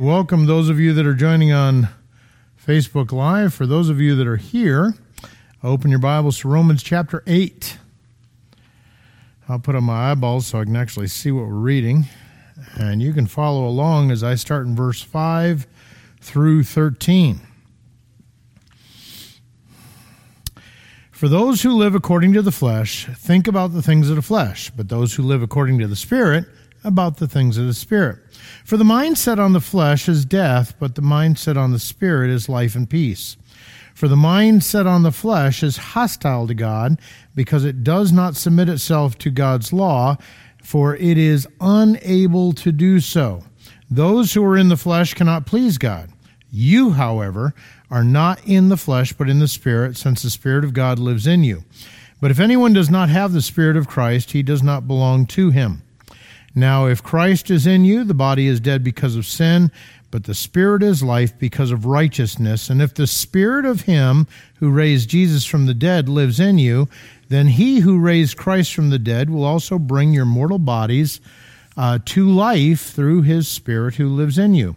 Welcome those of you that are joining on Facebook Live. For those of you that are here, open your Bibles to Romans chapter 8. I'll put on my eyeballs so I can actually see what we're reading. And you can follow along as I start in verse 5 through 13. For those who live according to the flesh, think about the things of the flesh, but those who live according to the Spirit, about the things of the Spirit. For the mindset on the flesh is death, but the mindset on the Spirit is life and peace. For the mindset on the flesh is hostile to God, because it does not submit itself to God's law, for it is unable to do so. Those who are in the flesh cannot please God. You, however, are not in the flesh, but in the Spirit, since the Spirit of God lives in you. But if anyone does not have the Spirit of Christ, he does not belong to him. Now, if Christ is in you, the body is dead because of sin, but the Spirit is life because of righteousness. And if the Spirit of Him who raised Jesus from the dead lives in you, then He who raised Christ from the dead will also bring your mortal bodies uh, to life through His Spirit who lives in you.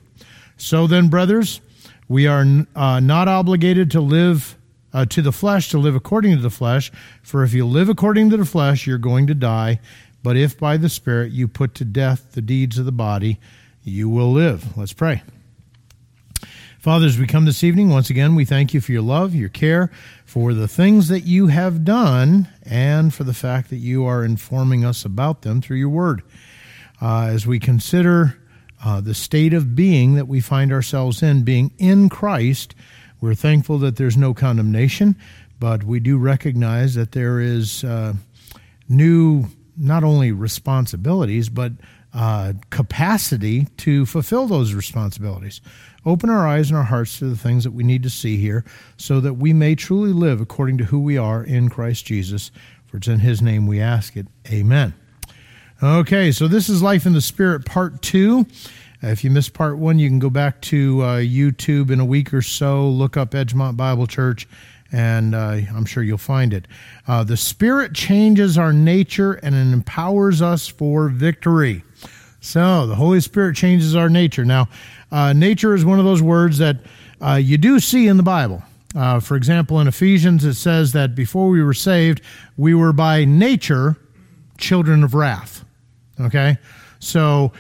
So then, brothers, we are uh, not obligated to live. Uh, to the flesh to live according to the flesh. For if you live according to the flesh, you're going to die. But if by the Spirit you put to death the deeds of the body, you will live. Let's pray. Father, as we come this evening, once again, we thank you for your love, your care, for the things that you have done, and for the fact that you are informing us about them through your word. Uh, as we consider uh, the state of being that we find ourselves in, being in Christ, we're thankful that there's no condemnation, but we do recognize that there is uh, new not only responsibilities, but uh, capacity to fulfill those responsibilities. Open our eyes and our hearts to the things that we need to see here so that we may truly live according to who we are in Christ Jesus. For it's in His name we ask it. Amen. Okay, so this is Life in the Spirit, part two. If you missed part one, you can go back to uh, YouTube in a week or so, look up Edgemont Bible Church, and uh, I'm sure you'll find it. Uh, the Spirit changes our nature and it empowers us for victory. So the Holy Spirit changes our nature. Now, uh, nature is one of those words that uh, you do see in the Bible. Uh, for example, in Ephesians, it says that before we were saved, we were by nature children of wrath. Okay? So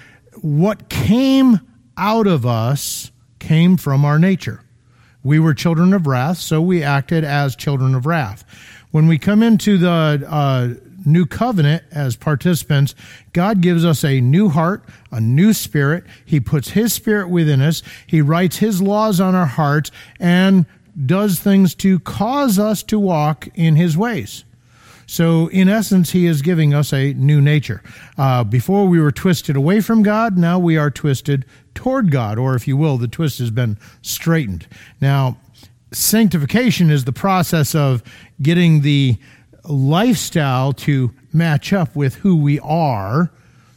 what came out of us came from our nature. We were children of wrath, so we acted as children of wrath. When we come into the uh, new covenant as participants, God gives us a new heart, a new spirit. He puts His spirit within us. He writes His laws on our hearts and does things to cause us to walk in His ways. So, in essence, He is giving us a new nature. Uh, before we were twisted away from God, now we are twisted toward God, or if you will, the twist has been straightened. Now, sanctification is the process of getting the lifestyle to match up with who we are.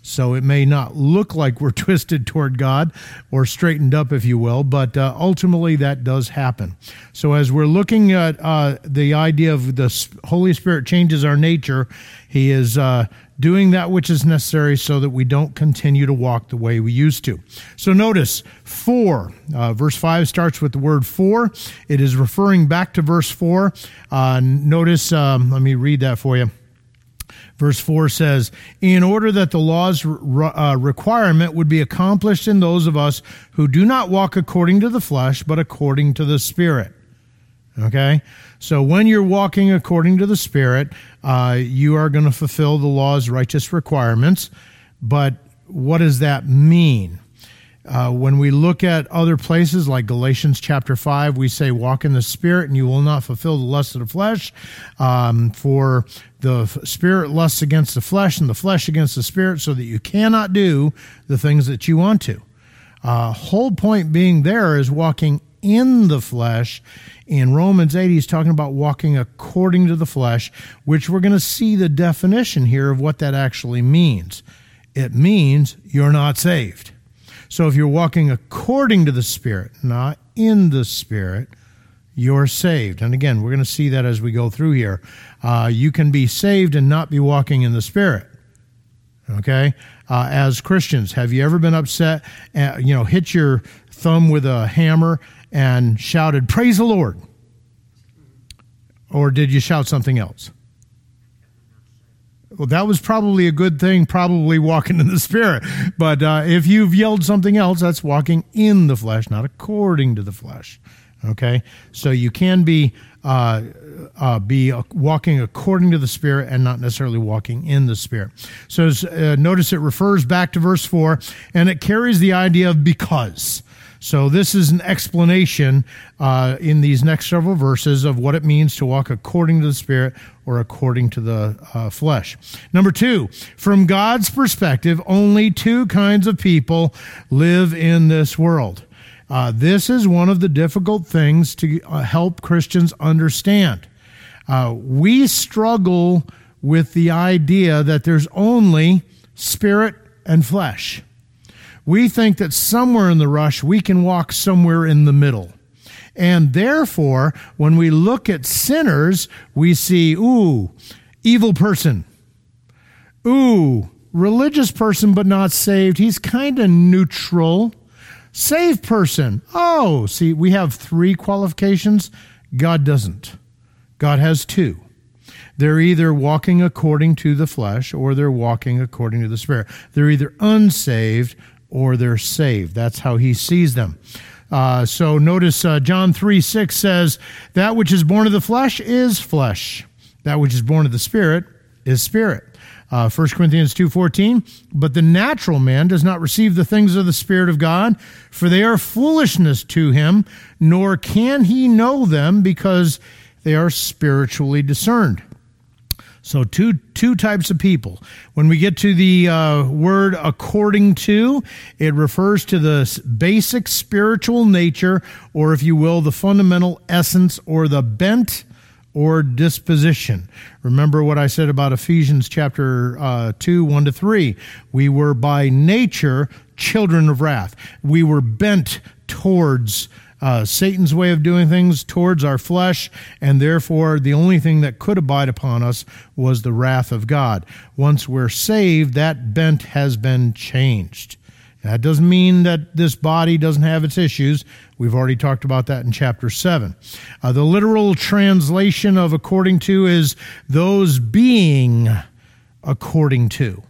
So it may not look like we're twisted toward God or straightened up, if you will, but uh, ultimately that does happen. So as we're looking at uh, the idea of the Holy Spirit changes our nature, He is uh, doing that which is necessary so that we don't continue to walk the way we used to. So notice for, uh, verse 5 starts with the word for. It is referring back to verse 4. Uh, notice, um, let me read that for you. Verse 4 says, In order that the law's re- uh, requirement would be accomplished in those of us who do not walk according to the flesh, but according to the Spirit. Okay? So when you're walking according to the Spirit, uh, you are going to fulfill the law's righteous requirements. But what does that mean? Uh, when we look at other places like Galatians chapter 5, we say, Walk in the Spirit, and you will not fulfill the lust of the flesh. Um, for the Spirit lusts against the flesh, and the flesh against the Spirit, so that you cannot do the things that you want to. Uh, whole point being there is walking in the flesh. In Romans 8, he's talking about walking according to the flesh, which we're going to see the definition here of what that actually means. It means you're not saved. So if you're walking according to the Spirit, not in the Spirit, you're saved. And again, we're going to see that as we go through here. Uh, you can be saved and not be walking in the Spirit. Okay, uh, as Christians, have you ever been upset? Uh, you know, hit your thumb with a hammer and shouted, "Praise the Lord," or did you shout something else? Well, that was probably a good thing, probably walking in the Spirit. But uh, if you've yelled something else, that's walking in the flesh, not according to the flesh. Okay? So you can be. Uh, uh, be walking according to the Spirit and not necessarily walking in the Spirit. So uh, notice it refers back to verse 4 and it carries the idea of because. So, this is an explanation uh, in these next several verses of what it means to walk according to the Spirit or according to the uh, flesh. Number two, from God's perspective, only two kinds of people live in this world. Uh, this is one of the difficult things to uh, help Christians understand. Uh, we struggle with the idea that there's only spirit and flesh we think that somewhere in the rush we can walk somewhere in the middle. And therefore, when we look at sinners, we see, ooh, evil person. Ooh, religious person but not saved. He's kind of neutral. Saved person. Oh, see, we have three qualifications. God doesn't. God has two. They're either walking according to the flesh or they're walking according to the Spirit. They're either unsaved or they're saved. That's how he sees them. Uh, so notice uh, John 3 6 says, That which is born of the flesh is flesh, that which is born of the spirit is spirit. Uh, 1 Corinthians 2:14 but the natural man does not receive the things of the spirit of God for they are foolishness to him nor can he know them because they are spiritually discerned so two two types of people. When we get to the uh, word according to, it refers to the basic spiritual nature, or if you will, the fundamental essence or the bent or disposition. Remember what I said about Ephesians chapter uh, 2, 1 to 3. We were by nature children of wrath. We were bent towards uh, Satan's way of doing things towards our flesh, and therefore the only thing that could abide upon us was the wrath of God. Once we're saved, that bent has been changed. That doesn't mean that this body doesn't have its issues. We've already talked about that in chapter 7. Uh, the literal translation of according to is those being according to.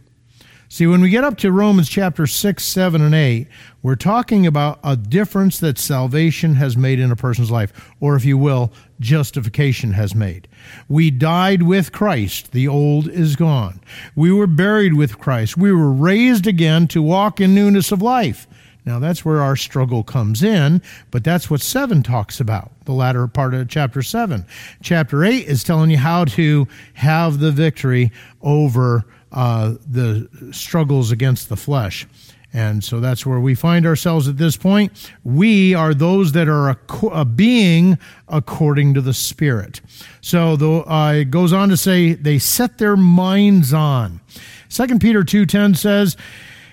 See, when we get up to Romans chapter 6, 7, and 8, we're talking about a difference that salvation has made in a person's life, or if you will, justification has made. We died with Christ. The old is gone. We were buried with Christ. We were raised again to walk in newness of life. Now, that's where our struggle comes in, but that's what 7 talks about, the latter part of chapter 7. Chapter 8 is telling you how to have the victory over uh, the struggles against the flesh. And so that's where we find ourselves at this point. We are those that are a, a being according to the Spirit. So the, uh, it goes on to say they set their minds on. Second Peter 2.10 says,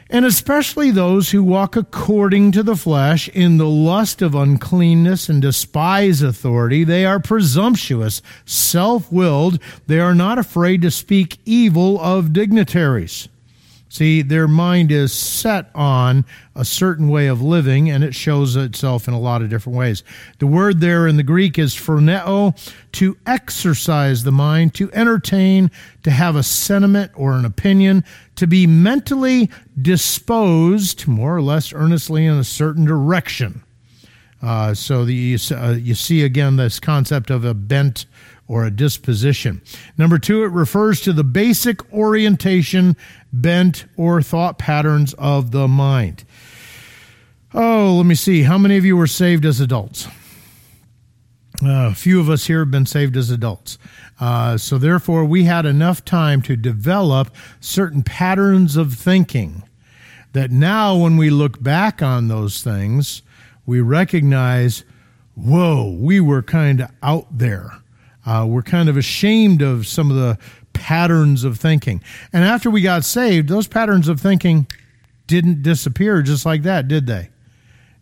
and especially those who walk according to the flesh in the lust of uncleanness and despise authority. They are presumptuous, self willed. They are not afraid to speak evil of dignitaries. See, their mind is set on a certain way of living, and it shows itself in a lot of different ways. The word there in the Greek is phroneo, to exercise the mind, to entertain, to have a sentiment or an opinion, to be mentally disposed, more or less earnestly, in a certain direction. Uh, so the, you, uh, you see again this concept of a bent or a disposition. Number two, it refers to the basic orientation, bent, or thought patterns of the mind. Oh, let me see. How many of you were saved as adults? Uh, a few of us here have been saved as adults. Uh, so, therefore, we had enough time to develop certain patterns of thinking that now, when we look back on those things, we recognize, whoa, we were kind of out there. Uh, we're kind of ashamed of some of the patterns of thinking. And after we got saved, those patterns of thinking didn't disappear just like that, did they?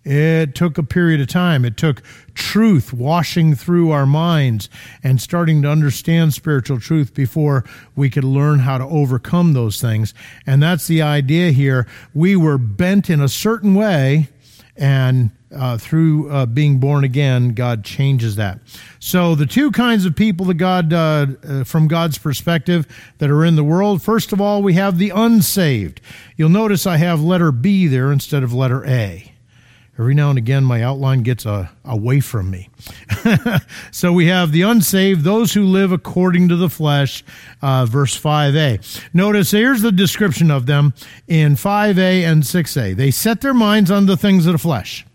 It took a period of time. It took truth washing through our minds and starting to understand spiritual truth before we could learn how to overcome those things. And that's the idea here. We were bent in a certain way, and uh, through uh, being born again, God changes that. So, the two kinds of people that God, uh, uh, from God's perspective, that are in the world, first of all, we have the unsaved. You'll notice I have letter B there instead of letter A. Every now and again, my outline gets uh, away from me. so we have the unsaved, those who live according to the flesh, uh, verse 5a. Notice here's the description of them in 5a and 6a. They set their minds on the things of the flesh.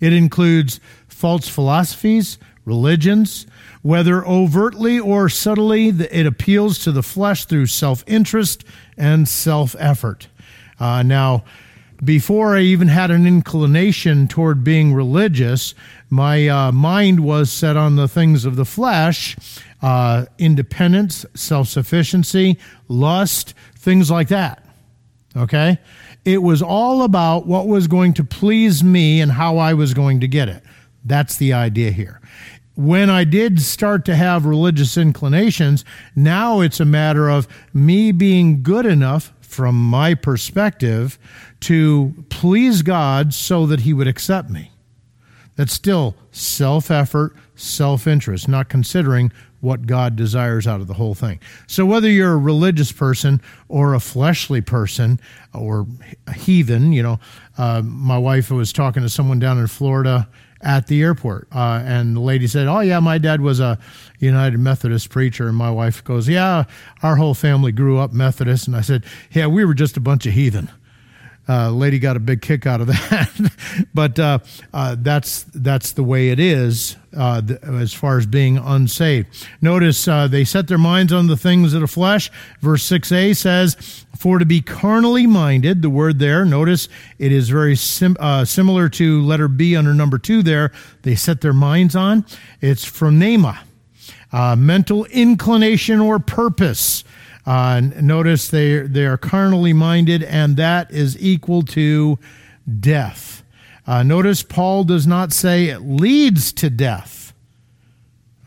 It includes false philosophies, religions, whether overtly or subtly, it appeals to the flesh through self interest and self effort. Uh, now, before I even had an inclination toward being religious, my uh, mind was set on the things of the flesh uh, independence, self sufficiency, lust, things like that. Okay? It was all about what was going to please me and how I was going to get it. That's the idea here. When I did start to have religious inclinations, now it's a matter of me being good enough from my perspective to please God so that He would accept me. That's still self effort, self interest, not considering what God desires out of the whole thing. So, whether you're a religious person or a fleshly person or a heathen, you know, uh, my wife was talking to someone down in Florida at the airport. Uh, and the lady said, Oh, yeah, my dad was a United Methodist preacher. And my wife goes, Yeah, our whole family grew up Methodist. And I said, Yeah, we were just a bunch of heathen. Uh, lady got a big kick out of that, but uh, uh, that's that's the way it is uh, th- as far as being unsaved. Notice uh, they set their minds on the things of the flesh. Verse six a says, "For to be carnally minded." The word there, notice it is very sim- uh, similar to letter B under number two. There, they set their minds on. It's phronema, mental inclination or purpose. Uh, notice they, they are carnally minded, and that is equal to death. Uh, notice Paul does not say it leads to death.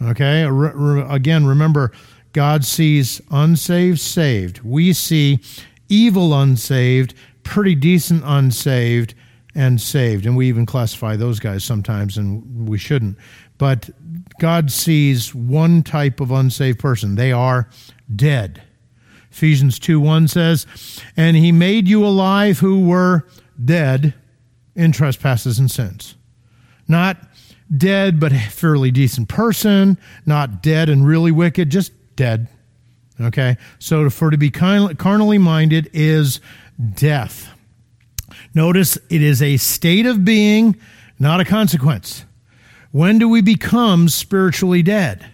Okay, re- re- again, remember, God sees unsaved, saved. We see evil unsaved, pretty decent unsaved, and saved. And we even classify those guys sometimes, and we shouldn't. But God sees one type of unsaved person they are dead. Ephesians 2 1 says, And he made you alive who were dead in trespasses and sins. Not dead, but a fairly decent person, not dead and really wicked, just dead. Okay? So for to be carnally minded is death. Notice it is a state of being, not a consequence. When do we become spiritually dead?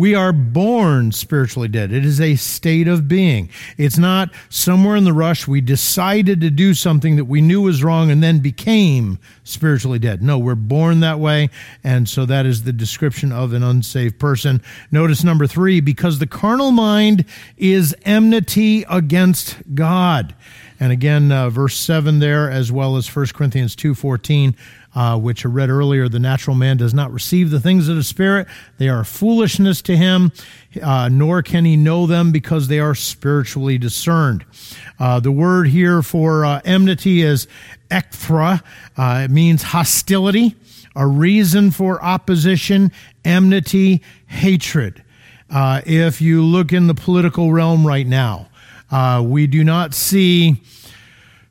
We are born spiritually dead. It is a state of being. It's not somewhere in the rush we decided to do something that we knew was wrong and then became spiritually dead. No, we're born that way. And so that is the description of an unsaved person. Notice number three, because the carnal mind is enmity against God. And again, uh, verse 7 there, as well as 1 Corinthians 2.14, uh, which I read earlier, the natural man does not receive the things of the Spirit. They are foolishness to him, uh, nor can he know them because they are spiritually discerned. Uh, the word here for uh, enmity is ekthra. Uh, it means hostility, a reason for opposition, enmity, hatred. if you look in the political realm right now, uh, we do not see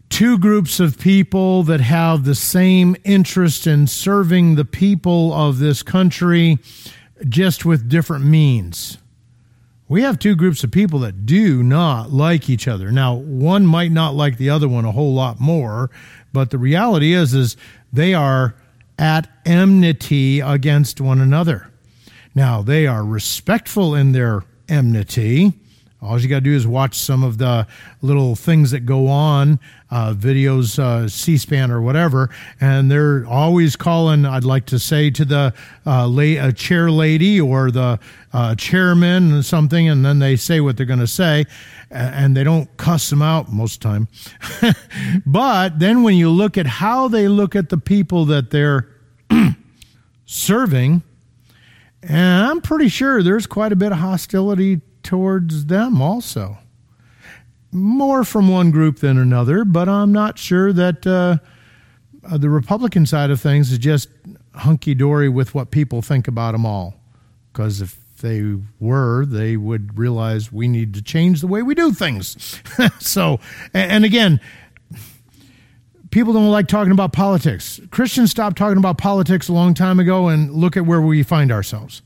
two groups of people that have the same interest in serving the people of this country just with different means. We have two groups of people that do not like each other. Now, one might not like the other one a whole lot more, but the reality is is they are at enmity against one another. Now, they are respectful in their enmity, All you got to do is watch some of the little things that go on, uh, videos, uh, C-SPAN or whatever, and they're always calling. I'd like to say to the uh, la- chair lady or the uh, chairman or something, and then they say what they're going to say, and they don't cuss them out most of the time. but then when you look at how they look at the people that they're serving, and I'm pretty sure there's quite a bit of hostility towards them also. More from one group than another, but I'm not sure that uh, uh, the Republican side of things is just hunky dory with what people think about them all. Because if they were, they would realize we need to change the way we do things. so, and again, people don't like talking about politics. Christians stopped talking about politics a long time ago, and look at where we find ourselves.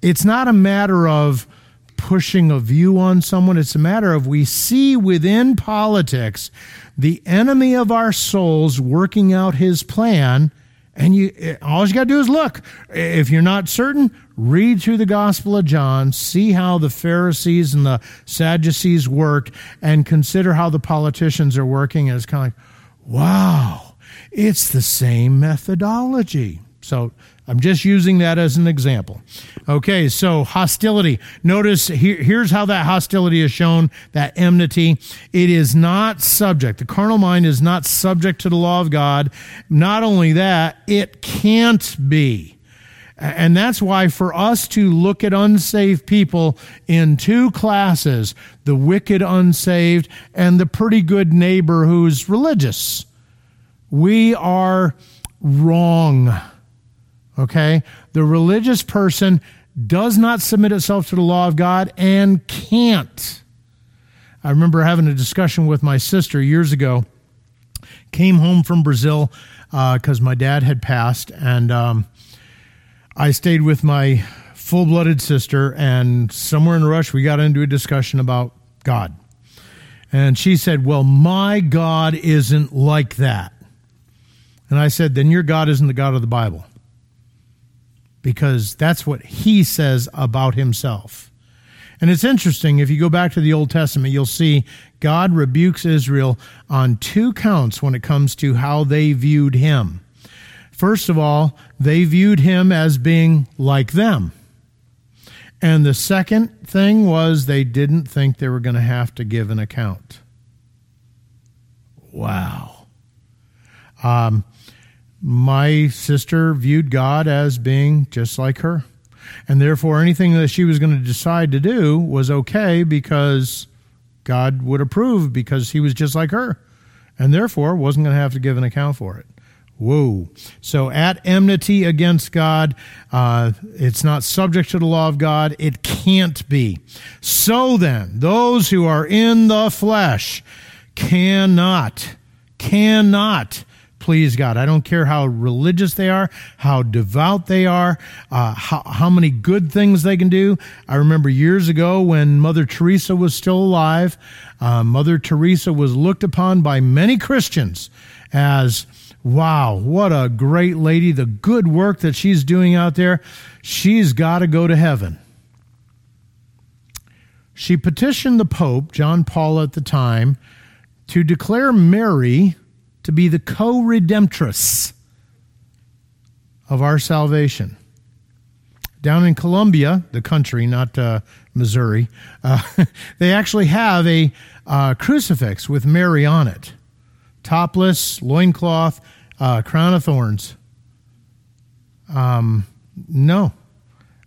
It's not a matter of pushing a view on someone. It's a matter of we see within politics the enemy of our souls working out his plan. And you, all you got to do is look. If you're not certain, read through the Gospel of John, see how the Pharisees and the Sadducees worked, and consider how the politicians are working. And it's kind of like, wow, it's the same methodology. So I'm just using that as an example. Okay, so hostility. Notice here, here's how that hostility is shown, that enmity. It is not subject. The carnal mind is not subject to the law of God. Not only that, it can't be. And that's why for us to look at unsaved people in two classes, the wicked unsaved and the pretty good neighbor who's religious, we are wrong. Okay? The religious person does not submit itself to the law of God and can't. I remember having a discussion with my sister years ago. Came home from Brazil because uh, my dad had passed, and um, I stayed with my full blooded sister. And somewhere in a rush, we got into a discussion about God. And she said, Well, my God isn't like that. And I said, Then your God isn't the God of the Bible because that's what he says about himself. And it's interesting, if you go back to the Old Testament, you'll see God rebukes Israel on two counts when it comes to how they viewed him. First of all, they viewed him as being like them. And the second thing was they didn't think they were going to have to give an account. Wow. Um, my sister viewed God as being just like her. And therefore, anything that she was going to decide to do was okay because God would approve because he was just like her. And therefore, wasn't going to have to give an account for it. Whoa. So at enmity against God, uh, it's not subject to the law of God. It can't be. So then, those who are in the flesh cannot, cannot please God. I don't care how religious they are, how devout they are, uh, how, how many good things they can do. I remember years ago when Mother Teresa was still alive, uh, Mother Teresa was looked upon by many Christians as wow, what a great lady, the good work that she's doing out there. She's got to go to heaven. She petitioned the Pope, John Paul at the time, to declare Mary to be the co redemptress of our salvation. Down in Colombia, the country, not uh, Missouri, uh, they actually have a uh, crucifix with Mary on it. Topless, loincloth, uh, crown of thorns. Um, no,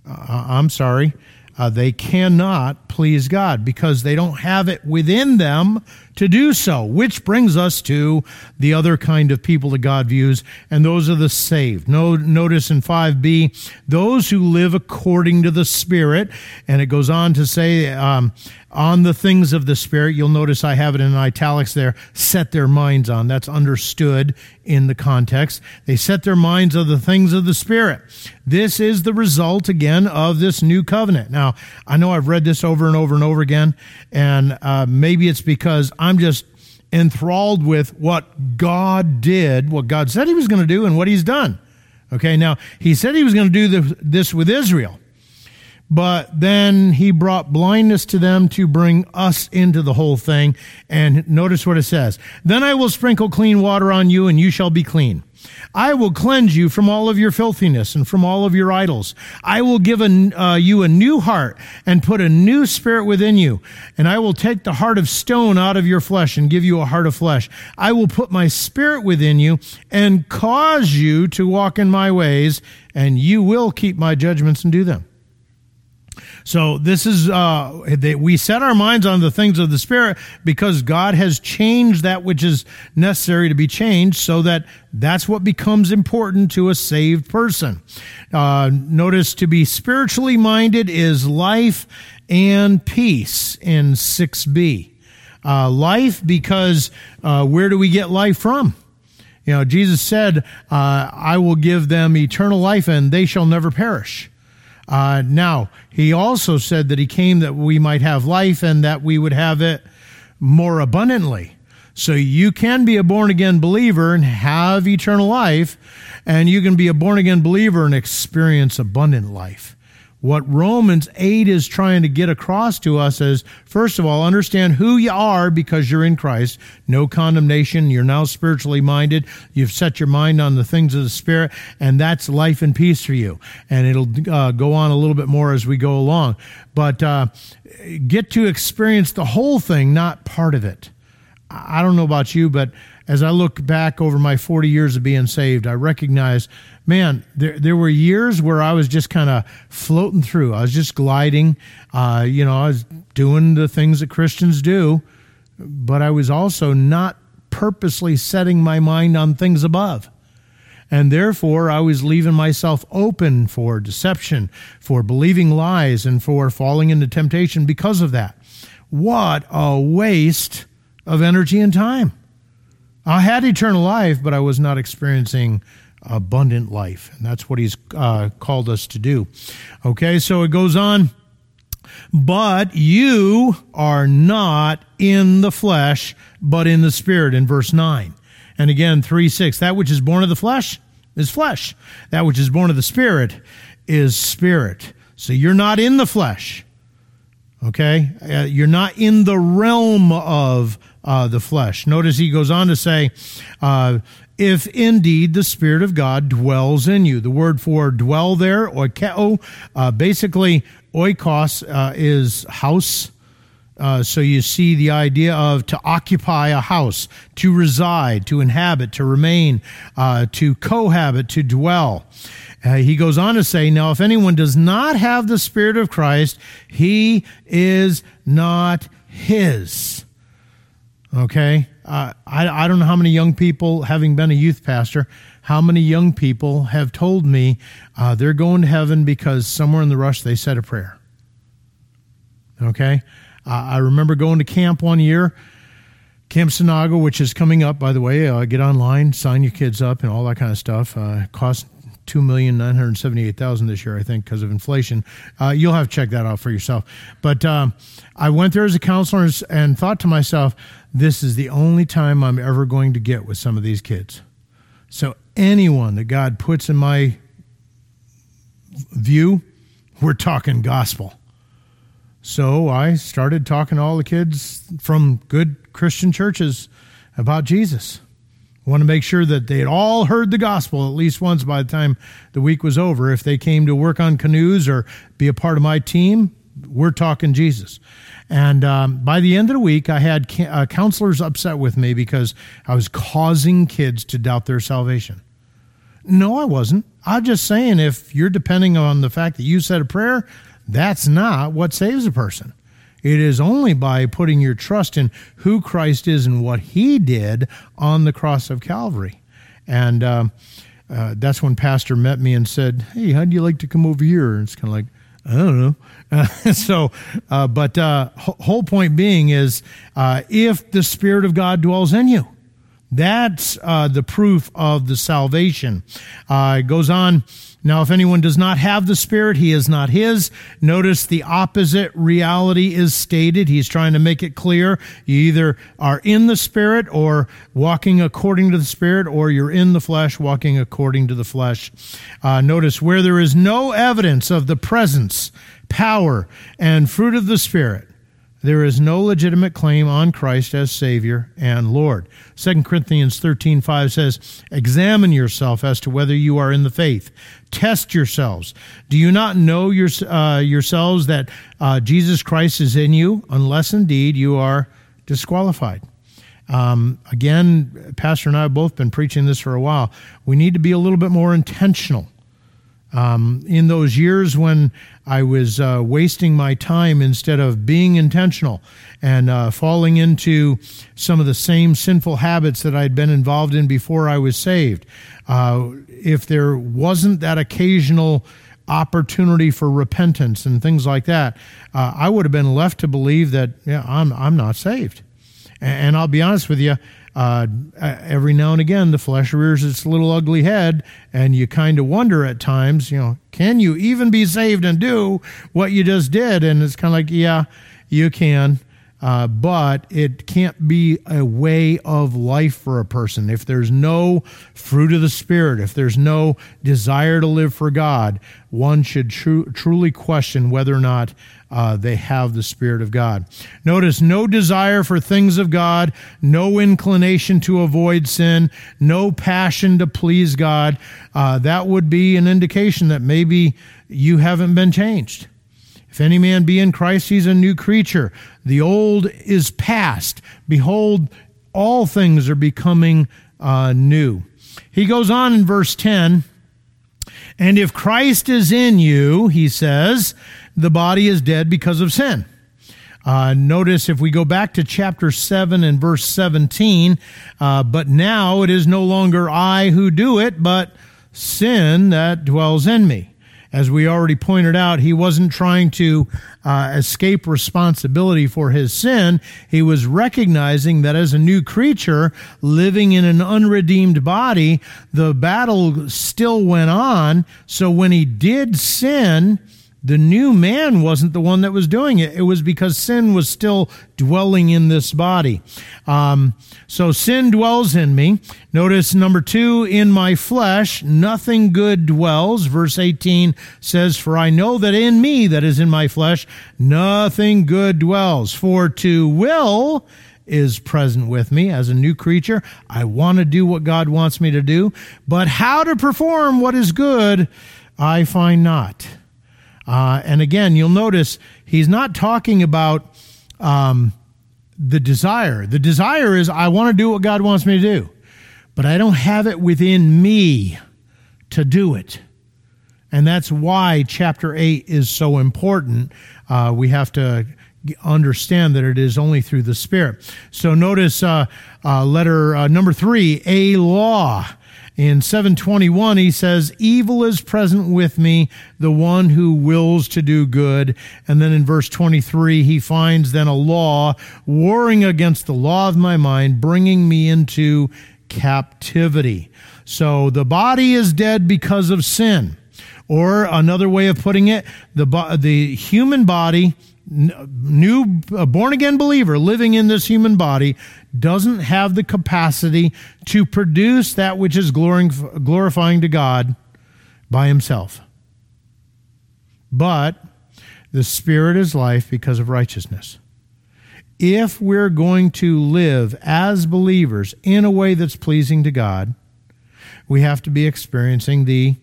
uh, I'm sorry. Uh, they cannot please God because they don't have it within them to do so, which brings us to the other kind of people that God views, and those are the saved. No, notice in 5b, those who live according to the Spirit, and it goes on to say, um, on the things of the Spirit. You'll notice I have it in italics there, set their minds on. That's understood in the context. They set their minds on the things of the Spirit. This is the result, again, of this new covenant. Now, I know I've read this over and over and over again, and uh, maybe it's because I'm just enthralled with what God did, what God said he was going to do, and what he's done. Okay, now, he said he was going to do this with Israel. but then he brought blindness to them to bring us into the whole thing. And notice what it says. Then I will sprinkle clean water on you and you shall be clean. I will cleanse you from all of your filthiness and from all of your idols. I will give uh, you a new heart and put a new spirit within you. And I will take the heart of stone out of your flesh and give you a heart of flesh. I will put my spirit within you and cause you to walk in my ways, and you will keep my judgments and do them. So this is uh, we set our minds on the things of the spirit because God has changed that which is necessary to be changed, so that that's what becomes important to a saved person. Uh, notice to be spiritually minded is life and peace in six B. Uh, life because uh, where do we get life from? You know, Jesus said, uh, "I will give them eternal life, and they shall never perish." Uh, now, he also said that he came that we might have life and that we would have it more abundantly. So you can be a born again believer and have eternal life, and you can be a born again believer and experience abundant life. What Romans 8 is trying to get across to us is, first of all, understand who you are because you're in Christ. No condemnation. You're now spiritually minded. You've set your mind on the things of the Spirit, and that's life and peace for you. And it'll uh, go on a little bit more as we go along. But uh, get to experience the whole thing, not part of it. I don't know about you, but as I look back over my 40 years of being saved, I recognize man, there there were years where I was just kind of floating through. I was just gliding. Uh, you know, I was doing the things that Christians do, but I was also not purposely setting my mind on things above. And therefore, I was leaving myself open for deception, for believing lies, and for falling into temptation because of that. What a waste of energy and time. I had eternal life, but I was not experiencing abundant life. And that's what he's uh, called us to do. Okay, so it goes on. But you are not in the flesh, but in the spirit, in verse 9. And again, 3 6. That which is born of the flesh is flesh. That which is born of the spirit is spirit. So you're not in the flesh. Okay? Uh, you're not in the realm of uh, the flesh. Notice he goes on to say, uh, if indeed the Spirit of God dwells in you. The word for dwell there, oikeo, uh, basically, oikos uh, is house. Uh, so you see the idea of to occupy a house, to reside, to inhabit, to remain, uh, to cohabit, to dwell. Uh, he goes on to say, Now, if anyone does not have the Spirit of Christ, he is not his. Okay? Uh, I, I don't know how many young people, having been a youth pastor, how many young people have told me uh, they're going to heaven because somewhere in the rush they said a prayer. Okay? Uh, I remember going to camp one year, Camp Sinago, which is coming up, by the way. Uh, get online, sign your kids up, and all that kind of stuff. Uh, cost two million nine hundred seventy-eight thousand this year, I think, because of inflation. Uh, you'll have to check that out for yourself. But um, I went there as a counselor and thought to myself, this is the only time I'm ever going to get with some of these kids. So anyone that God puts in my view, we're talking gospel. So I started talking to all the kids from good Christian churches about Jesus. I want to make sure that they had all heard the gospel at least once by the time the week was over. If they came to work on canoes or be a part of my team, we're talking Jesus. And um, by the end of the week, I had uh, counselors upset with me because I was causing kids to doubt their salvation. No, I wasn't. I'm just saying if you're depending on the fact that you said a prayer, that's not what saves a person. It is only by putting your trust in who Christ is and what he did on the cross of Calvary. And um, uh, that's when Pastor met me and said, Hey, how'd you like to come over here? And it's kind of like, I don't know. Uh, so, uh, but uh, whole point being is uh, if the Spirit of God dwells in you, That's uh, the proof of the salvation. Uh, it goes on. Now, if anyone does not have the Spirit, he is not his. Notice the opposite reality is stated. He's trying to make it clear. You either are in the Spirit or walking according to the Spirit, or you're in the flesh walking according to the flesh. Uh, notice where there is no evidence of the presence, power, and fruit of the Spirit, there is no legitimate claim on Christ as Savior and Lord. 2 Corinthians 13 5 says, Examine yourself as to whether you are in the faith. Test yourselves. Do you not know your, uh, yourselves that uh, Jesus Christ is in you, unless indeed you are disqualified? Um, again, Pastor and I have both been preaching this for a while. We need to be a little bit more intentional um, in those years when I was uh, wasting my time instead of being intentional and uh, falling into some of the same sinful habits that I'd been involved in before I was saved, uh, if there wasn't that occasional opportunity for repentance and things like that, uh, I would have been left to believe that yeah, I'm I'm not saved. And, I'll be honest with you, uh, every now and again the flesh rears its little ugly head and you kind of wonder at times you know can you even be saved and do what you just did and it's kind of like yeah you can uh, but it can't be a way of life for a person. If there's no fruit of the Spirit, if there's no desire to live for God, one should tru- truly question whether or not uh, they have the Spirit of God. Notice no desire for things of God, no inclination to avoid sin, no passion to please God. Uh, that would be an indication that maybe you haven't been changed. If any man be in Christ, he's a new creature. The old is past. Behold, all things are becoming uh, new. He goes on in verse 10 And if Christ is in you, he says, the body is dead because of sin. Uh, notice if we go back to chapter 7 and verse 17, uh, but now it is no longer I who do it, but sin that dwells in me. As we already pointed out, he wasn't trying to uh, escape responsibility for his sin. He was recognizing that as a new creature living in an unredeemed body, the battle still went on. So when he did sin, the new man wasn't the one that was doing it. It was because sin was still dwelling in this body. Um, so sin dwells in me. Notice number two, in my flesh, nothing good dwells. Verse 18 says, For I know that in me, that is in my flesh, nothing good dwells. For to will is present with me as a new creature. I want to do what God wants me to do, but how to perform what is good, I find not. Uh, and again, you'll notice he's not talking about um, the desire. The desire is, I want to do what God wants me to do, but I don't have it within me to do it. And that's why chapter 8 is so important. Uh, we have to understand that it is only through the Spirit. So notice uh, uh, letter uh, number three, a law. In 721, he says, Evil is present with me, the one who wills to do good. And then in verse 23, he finds then a law warring against the law of my mind, bringing me into captivity. So the body is dead because of sin. Or another way of putting it, the, the human body new born again believer living in this human body doesn't have the capacity to produce that which is glorifying to God by himself. But the Spirit is life because of righteousness. If we're going to live as believers in a way that's pleasing to God, we have to be experiencing the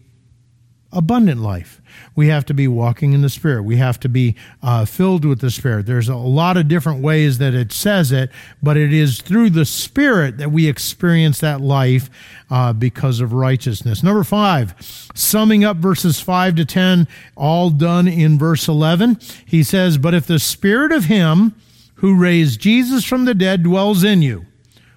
abundant life. We have to be walking in the Spirit. We have to be uh, filled with the Spirit. There's a lot of different ways that it says it, but it is through the Spirit that we experience that life uh, because of righteousness. Number five, summing up verses 5 to 10, all done in verse 11, he says, But if the Spirit of Him who raised Jesus from the dead dwells in you,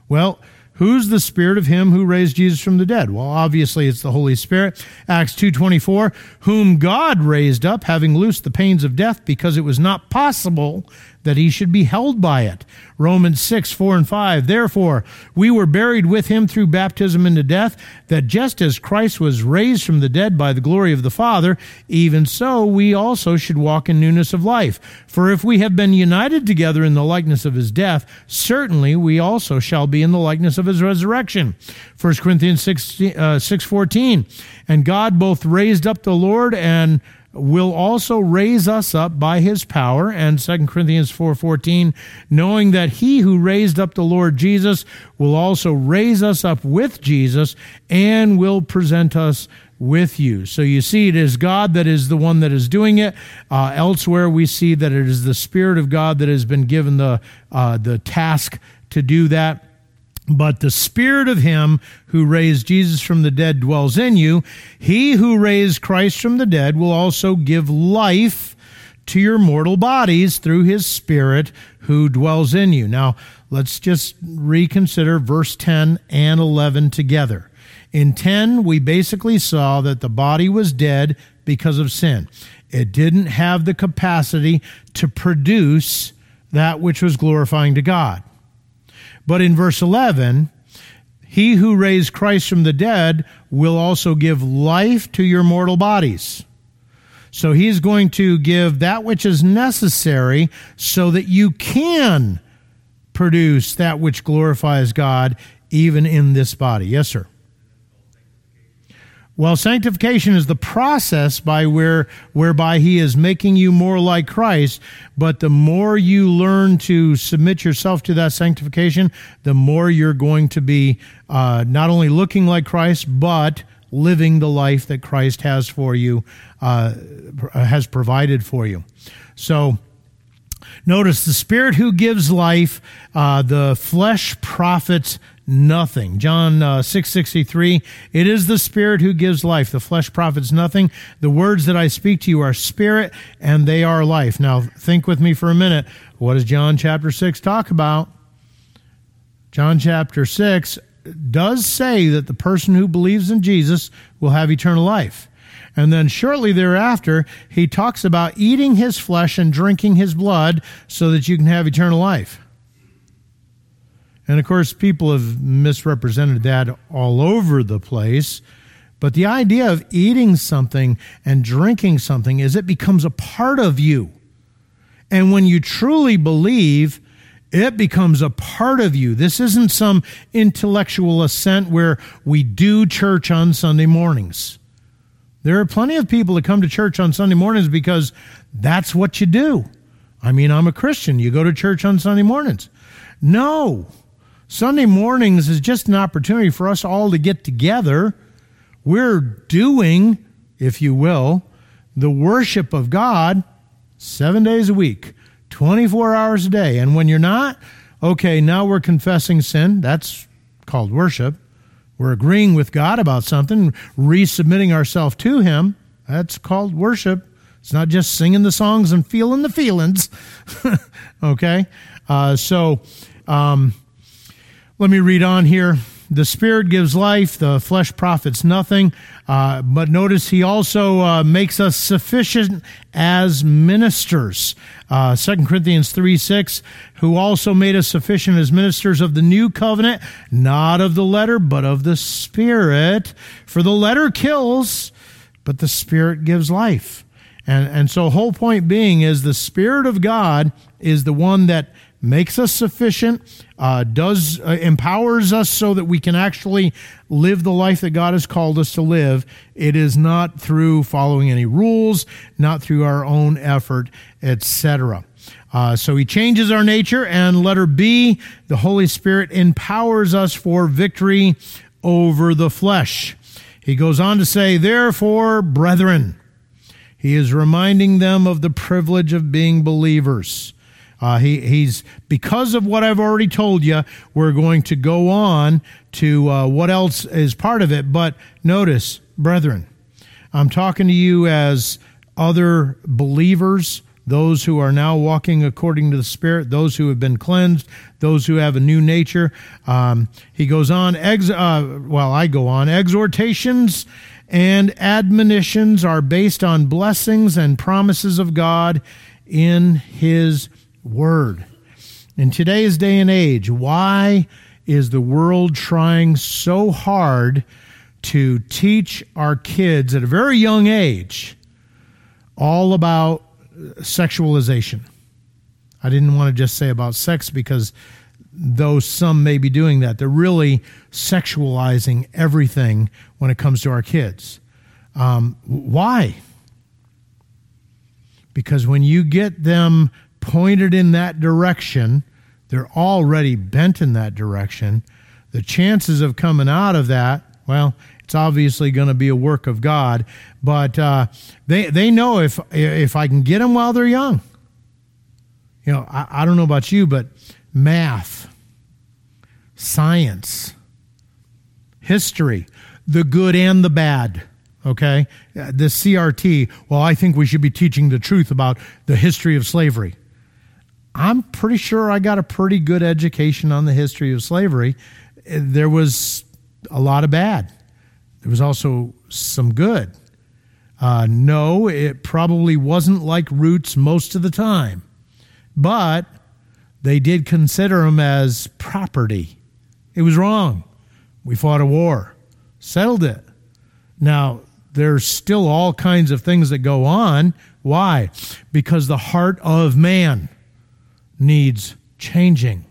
well, Who's the spirit of him who raised Jesus from the dead? Well, obviously it's the Holy Spirit. Acts 2:24, whom God raised up having loosed the pains of death because it was not possible that he should be held by it. Romans 6, 4 and 5. Therefore, we were buried with him through baptism into death, that just as Christ was raised from the dead by the glory of the Father, even so we also should walk in newness of life. For if we have been united together in the likeness of his death, certainly we also shall be in the likeness of his resurrection. 1 Corinthians 6, uh, 6 14. And God both raised up the Lord and will also raise us up by his power and 2 Corinthians 4:14 knowing that he who raised up the Lord Jesus will also raise us up with Jesus and will present us with you. So you see, it is God that is the one that is doing it. Uh, elsewhere, we see that it is the Spirit of God that has been given the uh, the task to do that. But the Spirit of Him who raised Jesus from the dead dwells in you. He who raised Christ from the dead will also give life to your mortal bodies through His Spirit who dwells in you. Now, let's just reconsider verse 10 and 11 together. In 10, we basically saw that the body was dead because of sin. It didn't have the capacity to produce that which was glorifying to God. But in verse 11, he who raised Christ from the dead will also give life to your mortal bodies. So he's going to give that which is necessary so that you can produce that which glorifies God even in this body. Yes, sir. Well, sanctification is the process by where whereby he is making you more like Christ, but the more you learn to submit yourself to that sanctification, the more you're going to be uh, not only looking like Christ, but living the life that Christ has for you, uh, has provided for you. So, Notice the Spirit who gives life, uh, the flesh profits nothing. John uh, 6:63 It is the spirit who gives life the flesh profits nothing the words that I speak to you are spirit and they are life. Now think with me for a minute what does John chapter 6 talk about? John chapter 6 does say that the person who believes in Jesus will have eternal life. And then shortly thereafter, he talks about eating his flesh and drinking his blood so that you can have eternal life. And of course, people have misrepresented that all over the place. But the idea of eating something and drinking something is it becomes a part of you. And when you truly believe, it becomes a part of you. This isn't some intellectual assent where we do church on Sunday mornings. There are plenty of people that come to church on Sunday mornings because that's what you do. I mean, I'm a Christian. You go to church on Sunday mornings. No, Sunday mornings is just an opportunity for us all to get together. We're doing, if you will, the worship of God seven days a week, 24 hours a day. And when you're not, okay, now we're confessing sin. That's called worship. We're agreeing with God about something, resubmitting ourselves to Him. That's called worship. It's not just singing the songs and feeling the feelings. okay? Uh, so, um, let me read on here. The Spirit gives life, the flesh profits nothing. Uh, but notice he also uh, makes us sufficient as ministers. Uh, 2 Corinthians 3 6, who also made us sufficient as ministers of the new covenant, not of the letter, but of the Spirit. For the letter kills, but the Spirit gives life. And, and so, whole point being is the Spirit of God is the one that makes us sufficient, uh, does uh, empowers us so that we can actually live the life that God has called us to live. It is not through following any rules, not through our own effort, etc. Uh, so he changes our nature, and letter B, the Holy Spirit empowers us for victory over the flesh. He goes on to say, Therefore, brethren, he is reminding them of the privilege of being believers. Uh, he, he's because of what I've already told you. We're going to go on to uh, what else is part of it. But notice, brethren, I'm talking to you as other believers, those who are now walking according to the Spirit, those who have been cleansed, those who have a new nature. Um, he goes on. Ex- uh, well, I go on. Exhortations and admonitions are based on blessings and promises of God in His Word. In today's day and age, why is the world trying so hard to teach our kids at a very young age all about sexualization? I didn't want to just say about sex because though some may be doing that, they're really sexualizing everything when it comes to our kids. Um, why? Because when you get them pointed in that direction, they're already bent in that direction. The chances of coming out of that, well, it's obviously going to be a work of God, but uh, they they know if if I can get them while they're young. You know, I, I don't know about you, but math, science, history, the good and the bad okay? The CRT, well, I think we should be teaching the truth about the history of slavery. I'm pretty sure I got a pretty good education on the history of slavery. There was a lot of bad, there was also some good. Uh, no, it probably wasn't like roots most of the time, but they did consider them as property. It was wrong. We fought a war, settled it. Now, there's still all kinds of things that go on. Why? Because the heart of man needs changing.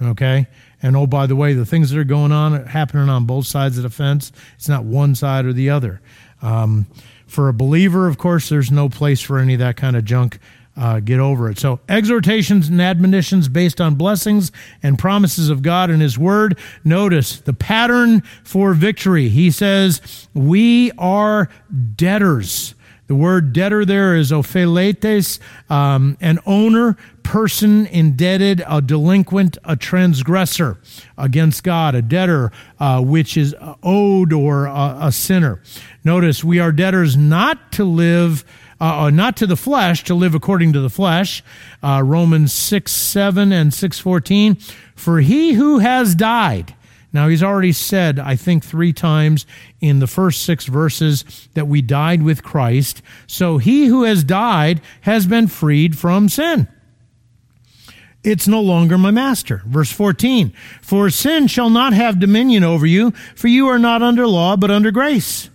Okay? And oh, by the way, the things that are going on happening on both sides of the fence, it's not one side or the other. Um, for a believer, of course, there's no place for any of that kind of junk uh, get over it. So, exhortations and admonitions based on blessings and promises of God and His Word. Notice the pattern for victory. He says, We are debtors. The word debtor there is opheletes, um, an owner, person indebted, a delinquent, a transgressor against God, a debtor uh, which is owed or a, a sinner. Notice we are debtors not to live uh, uh, not to the flesh, to live according to the flesh. Uh, Romans 6, 7 and 6, 14. For he who has died, now he's already said, I think three times in the first six verses that we died with Christ. So he who has died has been freed from sin. It's no longer my master. Verse 14. For sin shall not have dominion over you, for you are not under law, but under grace.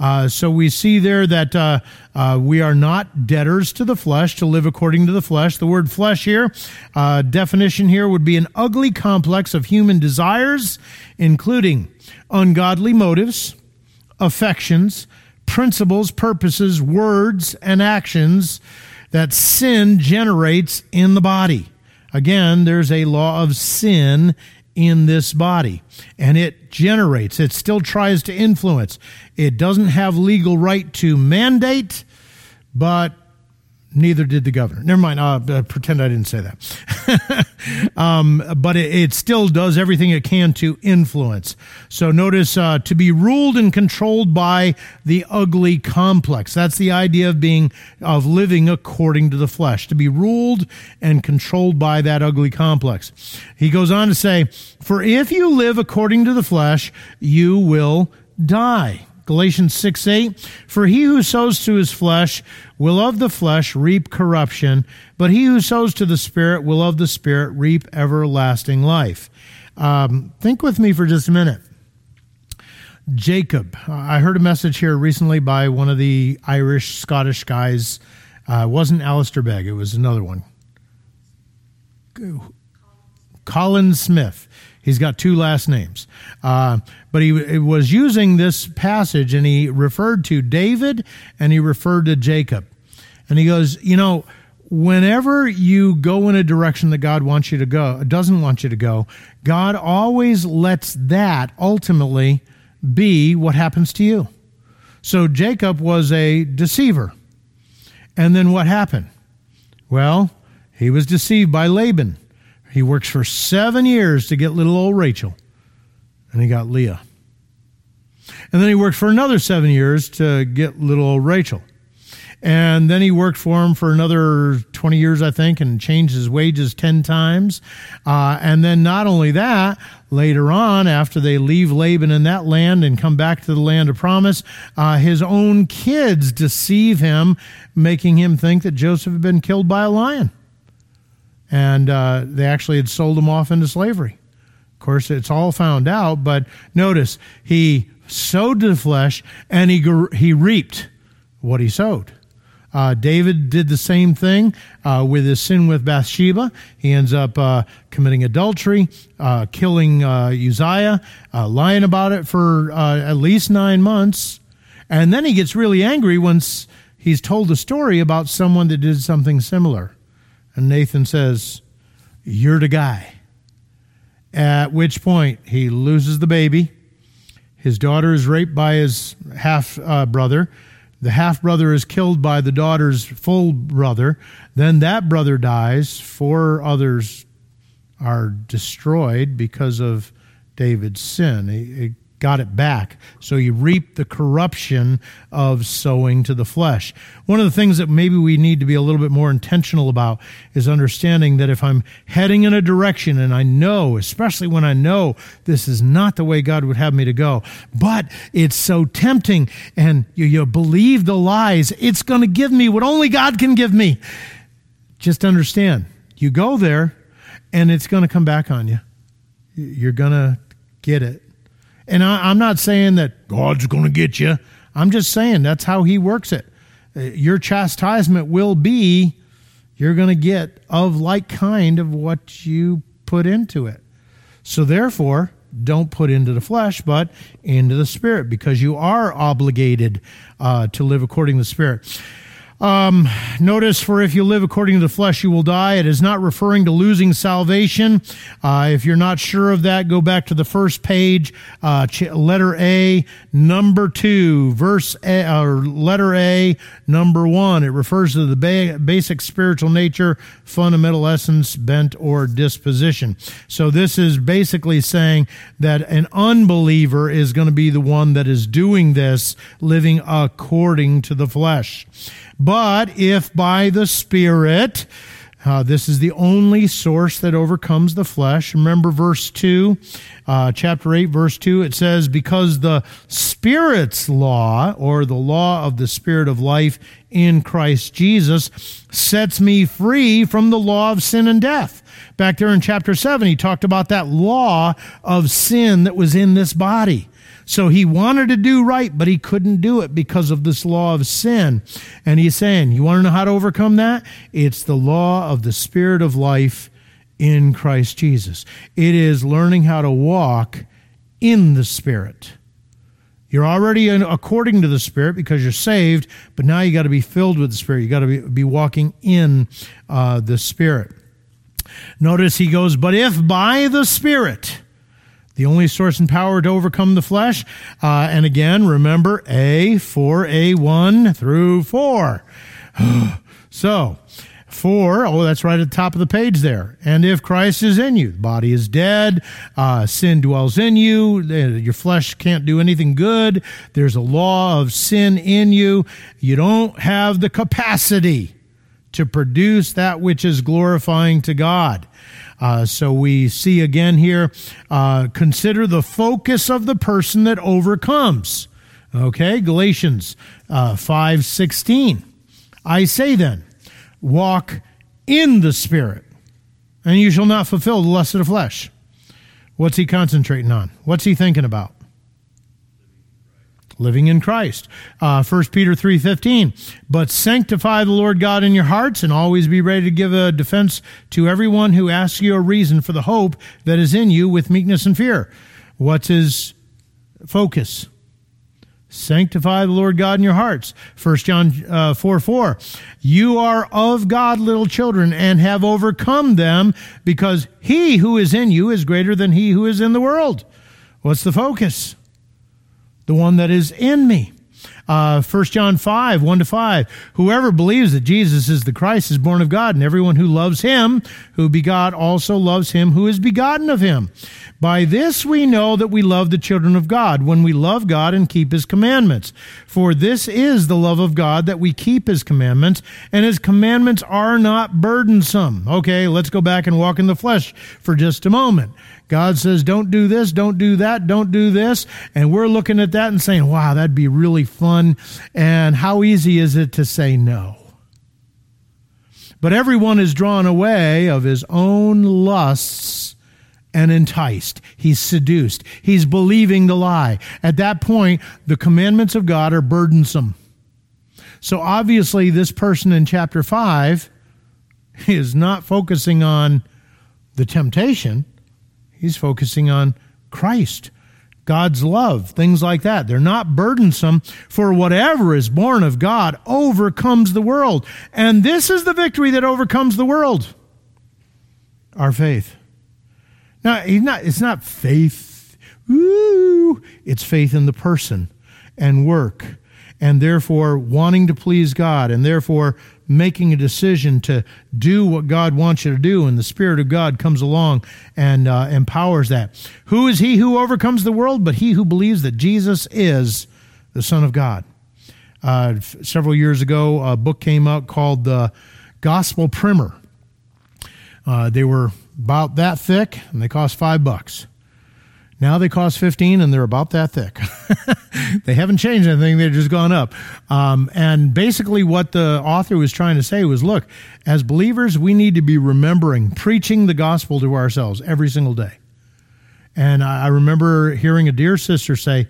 Uh, so we see there that uh, uh, we are not debtors to the flesh to live according to the flesh. The word flesh here, uh, definition here would be an ugly complex of human desires, including ungodly motives, affections, principles, purposes, words, and actions that sin generates in the body. Again, there's a law of sin in this body and it generates it still tries to influence. It doesn't have legal right to mandate but neither did the governor. Never mind uh, pretend i didn't say that. Um, but it, it, still does everything it can to influence. So notice uh, to be ruled and controlled by the ugly complex. That's the idea of being of living according to the flesh to be ruled and controlled by that ugly complex. He goes on to say for if you live according to the flesh you will die Galatians 6 8, for he who sows to his flesh will of the flesh reap corruption, but he who sows to the Spirit will of the Spirit reap everlasting life. Um, think with me for just a minute. Jacob. I heard a message here recently by one of the Irish Scottish guys. Uh, wasn't Alistair Begg, it was another one. Colin Smith. He's got two last names. Uh, but he was using this passage and he referred to David and he referred to Jacob. And he goes, You know, whenever you go in a direction that God wants you to go, doesn't want you to go, God always lets that ultimately be what happens to you. So Jacob was a deceiver. And then what happened? Well, he was deceived by Laban. He works for seven years to get little old Rachel, and he got Leah. And then he worked for another seven years to get little old Rachel. And then he worked for him for another 20 years, I think, and changed his wages 10 times. Uh, and then not only that, later on, after they leave Laban in that land and come back to the land of promise, uh, his own kids deceive him, making him think that Joseph had been killed by a lion. And uh, they actually had sold him off into slavery. Of course, it's all found out, but notice he sowed the flesh and he, he reaped what he sowed. Uh, David did the same thing uh, with his sin with Bathsheba. He ends up uh, committing adultery, uh, killing uh, Uzziah, uh, lying about it for at least nine months. And then he gets really angry once he's told a story about someone that did something similar. And Nathan says, You're the guy. At which point he loses the baby. His daughter is raped by his half uh, brother the half brother is killed by the daughter's full brother. Then that brother dies. Four others are destroyed because of David's sin. He, got it back. So you reap the corruption of sowing to the flesh. One of the things that maybe we need to be a little bit more intentional about is understanding that if I'm heading in a direction and I know, especially when I know this is not the way God would have me to go, but it's so tempting and you, you believe the lies, it's going to give me what only God can give me. Just understand, you go there and it's going to come back on you. You're going to get it and I, am not saying that God's going to get you. I'm just saying that's how He works it. Uh, your chastisement will be you're going to get of like kind of what you put into it. So therefore, don't put into the flesh, but into the spirit, because you are obligated uh, to live according to the spirit. Um, notice, for if you live according to the flesh, you will die. It is not referring to losing salvation. Uh, if you're not sure of that, go back to the first page, uh, letter A, number two, verse A, or letter A, number one. It refers to the ba- basic spiritual nature, fundamental essence, bent, or disposition. So this is basically saying that an unbeliever is going to be the one that is doing this, living according to the flesh. But if by the Spirit, uh, this is the only source that overcomes the flesh. Remember verse 2, uh, chapter 8, verse 2, it says, Because the Spirit's law, or the law of the Spirit of life in Christ Jesus, sets me free from the law of sin and death. Back there in chapter 7, he talked about that law of sin that was in this body. So he wanted to do right, but he couldn't do it because of this law of sin. And he's saying, You want to know how to overcome that? It's the law of the Spirit of life in Christ Jesus. It is learning how to walk in the Spirit. You're already in, according to the Spirit because you're saved, but now you got to be filled with the Spirit. You got to be, be walking in uh, the Spirit. Notice he goes, But if by the Spirit, the only source and power to overcome the flesh. Uh, and again, remember A, 4A1 through 4. so, 4, oh, that's right at the top of the page there. And if Christ is in you, the body is dead, uh, sin dwells in you, your flesh can't do anything good, there's a law of sin in you, you don't have the capacity to produce that which is glorifying to God. Uh, so we see again here, uh, consider the focus of the person that overcomes. Okay, Galatians uh, 5 16. I say then, walk in the Spirit, and you shall not fulfill the lust of the flesh. What's he concentrating on? What's he thinking about? Living in Christ. Uh, 1 Peter 3.15, but sanctify the Lord God in your hearts and always be ready to give a defense to everyone who asks you a reason for the hope that is in you with meekness and fear. What's his focus? Sanctify the Lord God in your hearts. 1 John uh, 4 4. You are of God, little children, and have overcome them because he who is in you is greater than he who is in the world. What's the focus? The one that is in me. Uh, 1 John 5, 1 to 5. Whoever believes that Jesus is the Christ is born of God, and everyone who loves him, who begot, also loves him who is begotten of him. By this we know that we love the children of God, when we love God and keep his commandments. For this is the love of God, that we keep his commandments, and his commandments are not burdensome. Okay, let's go back and walk in the flesh for just a moment. God says, don't do this, don't do that, don't do this. And we're looking at that and saying, wow, that'd be really fun. And how easy is it to say no? But everyone is drawn away of his own lusts and enticed. He's seduced. He's believing the lie. At that point, the commandments of God are burdensome. So obviously, this person in chapter 5 is not focusing on the temptation, he's focusing on Christ. God's love, things like that. They're not burdensome, for whatever is born of God overcomes the world. And this is the victory that overcomes the world our faith. Now, not, it's not faith, Ooh, it's faith in the person and work, and therefore wanting to please God, and therefore making a decision to do what God wants you to do, and the Spirit of God comes along and uh, empowers that. Who is he who overcomes the world? But he who believes that Jesus is the Son of God. Uh, f- several years ago, a book came out called The Gospel Primer. Uh, they were about that thick, and they cost five bucks. Now they cost 15 and they're about that thick. they haven't changed anything, they've just gone up. Um, and basically, what the author was trying to say was look, as believers, we need to be remembering, preaching the gospel to ourselves every single day. And I remember hearing a dear sister say,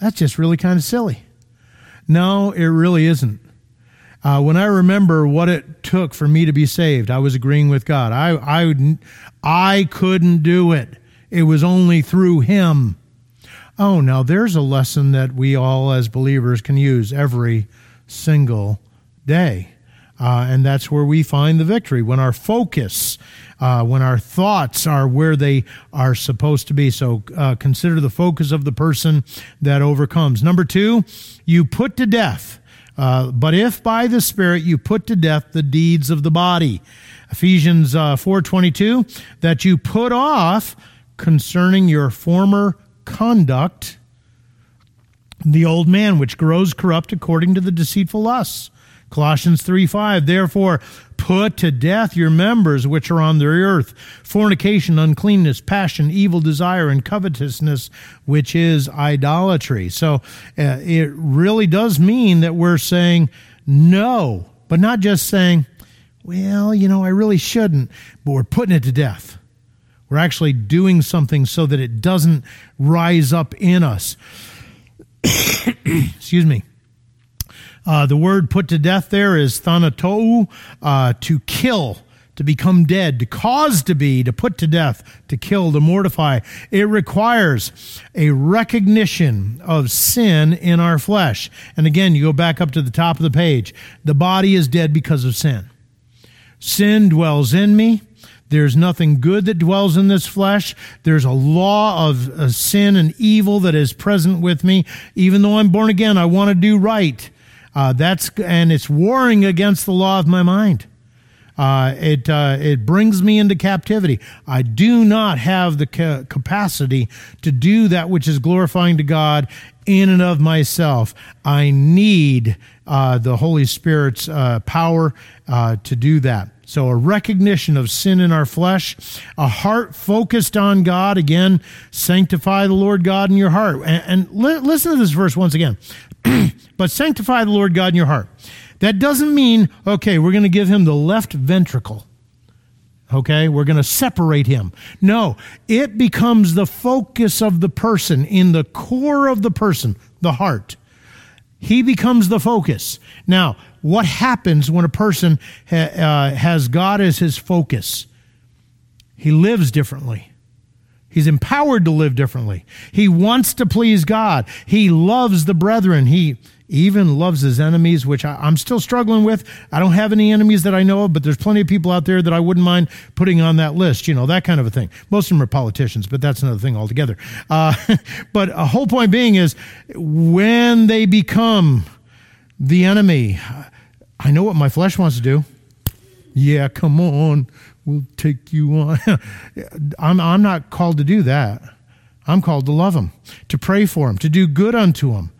that's just really kind of silly. No, it really isn't. Uh, when I remember what it took for me to be saved, I was agreeing with God. I, I, I couldn't do it. It was only through him. Oh, now there's a lesson that we all as believers can use every single day. Uh, and that's where we find the victory when our focus, uh, when our thoughts are where they are supposed to be. So uh, consider the focus of the person that overcomes. Number two, you put to death. Uh, but if by the Spirit you put to death the deeds of the body, Ephesians uh, four twenty two, that you put off concerning your former conduct the old man which grows corrupt according to the deceitful lusts. Colossians 3 5, therefore put to death your members which are on the earth fornication, uncleanness, passion, evil desire, and covetousness, which is idolatry. So uh, it really does mean that we're saying no, but not just saying, well, you know, I really shouldn't, but we're putting it to death. We're actually doing something so that it doesn't rise up in us. Excuse me. Uh, the word put to death there is thanatou, uh, to kill, to become dead, to cause to be, to put to death, to kill, to mortify. It requires a recognition of sin in our flesh. And again, you go back up to the top of the page. The body is dead because of sin. Sin dwells in me. There's nothing good that dwells in this flesh. There's a law of uh, sin and evil that is present with me. Even though I'm born again, I want to do right. Uh, that's and it's warring against the law of my mind. Uh, it uh, it brings me into captivity. I do not have the ca- capacity to do that which is glorifying to God in and of myself. I need uh, the Holy Spirit's uh, power uh, to do that. So, a recognition of sin in our flesh, a heart focused on God. Again, sanctify the Lord God in your heart. And, and li- listen to this verse once again. but sanctify the Lord God in your heart. That doesn't mean, okay, we're going to give him the left ventricle. Okay, we're going to separate him. No, it becomes the focus of the person, in the core of the person, the heart. He becomes the focus. Now, what happens when a person ha, uh, has God as his focus? He lives differently. He's empowered to live differently. He wants to please God. He loves the brethren. He even loves his enemies, which I, am still struggling with. I don't have any enemies that I know of, but there's plenty of people out there that I wouldn't mind putting on that list, you know, that kind of a thing. Most of them are politicians, but that's another thing altogether. Uh, but a whole point being is when they become the enemy, I know what my flesh wants to do. Yeah, come on. We'll take you on. I'm, I'm not called to do that. I'm called to love him, to pray for him, to do good unto him,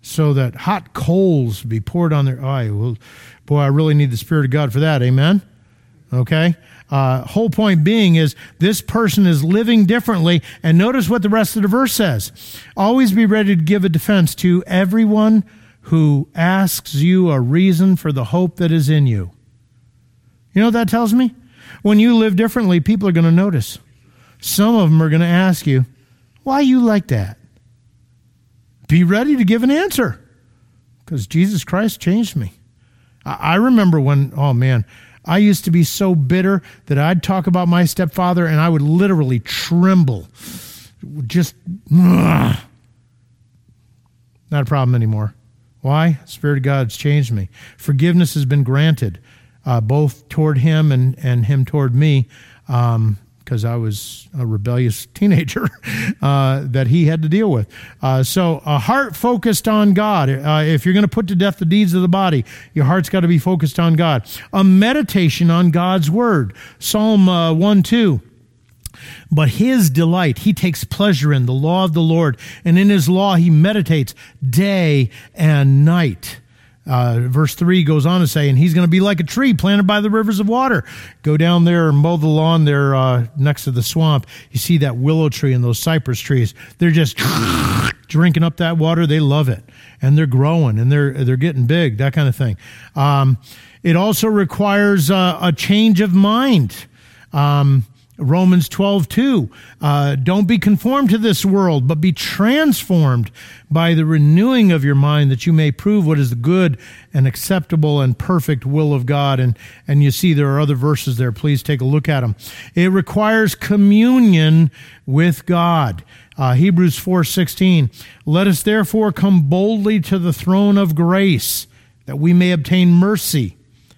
so that hot coals be poured on their eye. Well, boy, I really need the Spirit of God for that. Amen? Okay? Uh, whole point being is this person is living differently. And notice what the rest of the verse says. Always be ready to give a defense to everyone who asks you a reason for the hope that is in you. You know what that tells me? When you live differently, people are going to notice. Some of them are going to ask you, why you like that? Be ready to give an answer because Jesus Christ changed me. I remember when, oh man, I used to be so bitter that I'd talk about my stepfather and I would literally tremble. Just, ugh. not a problem anymore. Why? Spirit of God's changed me. Forgiveness has been granted, uh, both toward him and, and him toward me. Um, because I was a rebellious teenager uh, that he had to deal with. Uh, so, a heart focused on God. Uh, if you're going to put to death the deeds of the body, your heart's got to be focused on God. A meditation on God's word. Psalm uh, 1 2. But his delight, he takes pleasure in the law of the Lord, and in his law he meditates day and night. Uh, verse 3 goes on to say, and he's going to be like a tree planted by the rivers of water. Go down there and mow the lawn there uh, next to the swamp. You see that willow tree and those cypress trees. They're just drinking up that water. They love it. And they're growing and they're, they're getting big, that kind of thing. Um, it also requires uh, a change of mind. Um, Romans 12, 2. Uh, don't be conformed to this world, but be transformed by the renewing of your mind that you may prove what is the good and acceptable and perfect will of God. And, and you see there are other verses there. Please take a look at them. It requires communion with God. Uh, Hebrews 4, 16. Let us therefore come boldly to the throne of grace that we may obtain mercy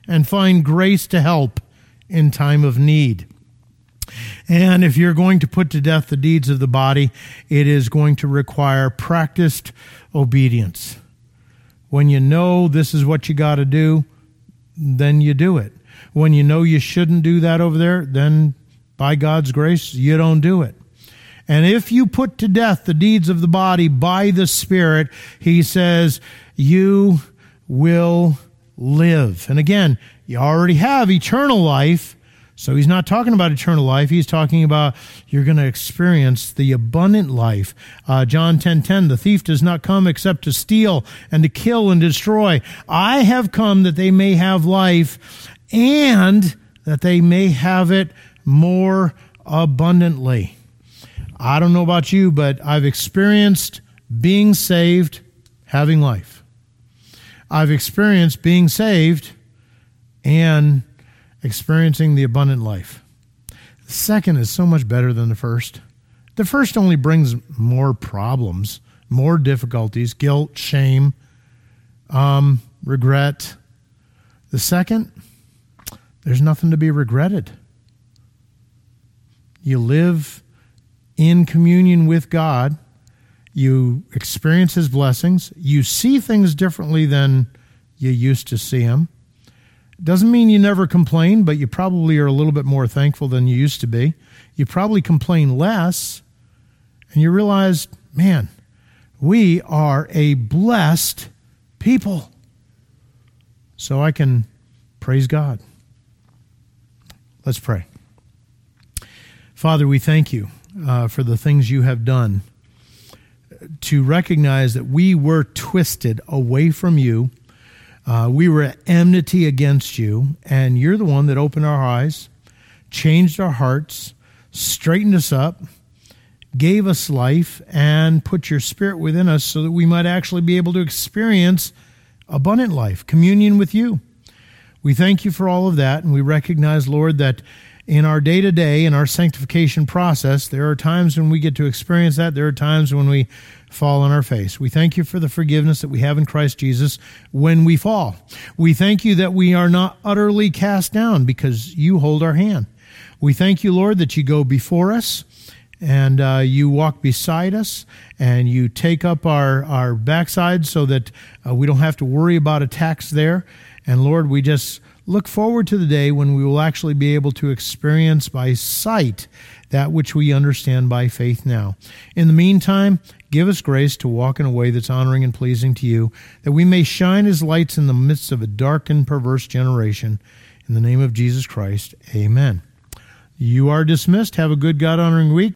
and find grace to help in time of need. And if you're going to put to death the deeds of the body, it is going to require practiced obedience. When you know this is what you got to do, then you do it. When you know you shouldn't do that over there, then by God's grace, you don't do it. And if you put to death the deeds of the body by the Spirit, he says, you will live. And again, you already have eternal life so he's not talking about eternal life. He's talking about you're going to experience the abundant life. Uh, John 10 10, the thief does not come except to steal and to kill and destroy. I have come that they may have life and that they may have it more abundantly. I don't know about you, but I've experienced being saved, having life. I've experienced being saved and experiencing the abundant life. The second is so much better than the first. The first only brings more problems, more difficulties, guilt, shame, um, regret. The second, there's nothing to be regretted. You live in communion with God. You experience His blessings. You see things differently than you used to see them. Doesn't mean you never complain, but you probably are a little bit more thankful than you used to be. You probably complain less, and you realize, man, we are a blessed people. So I can praise God. Let's pray. Father, we thank you uh, for the things you have done to recognize that we were twisted away from you uh, we were at enmity against you, and you're the one that opened our eyes, changed our hearts, straightened us up, gave us life, and put your spirit within us so that we might actually be able to experience abundant life, communion with you. We thank you for all of that, and we recognize, Lord, that in our day to day, in our sanctification process, there are times when we get to experience that. There are times when we fall on our face. We thank you for the forgiveness that we have in Christ Jesus when we fall. We thank you that we are not utterly cast down because you hold our hand. We thank you, Lord, that you go before us and uh, you walk beside us and you take up our, our backside so that uh, we don't have to worry about attacks there. And Lord, we just look forward to the day when we will actually be able to experience by sight that which we understand by faith now. In the meantime, give us grace to walk in a way that's honoring and pleasing to you, that we may shine as lights in the midst of a dark and perverse generation. In the name of Jesus Christ, amen. You are dismissed. Have a good God honoring week.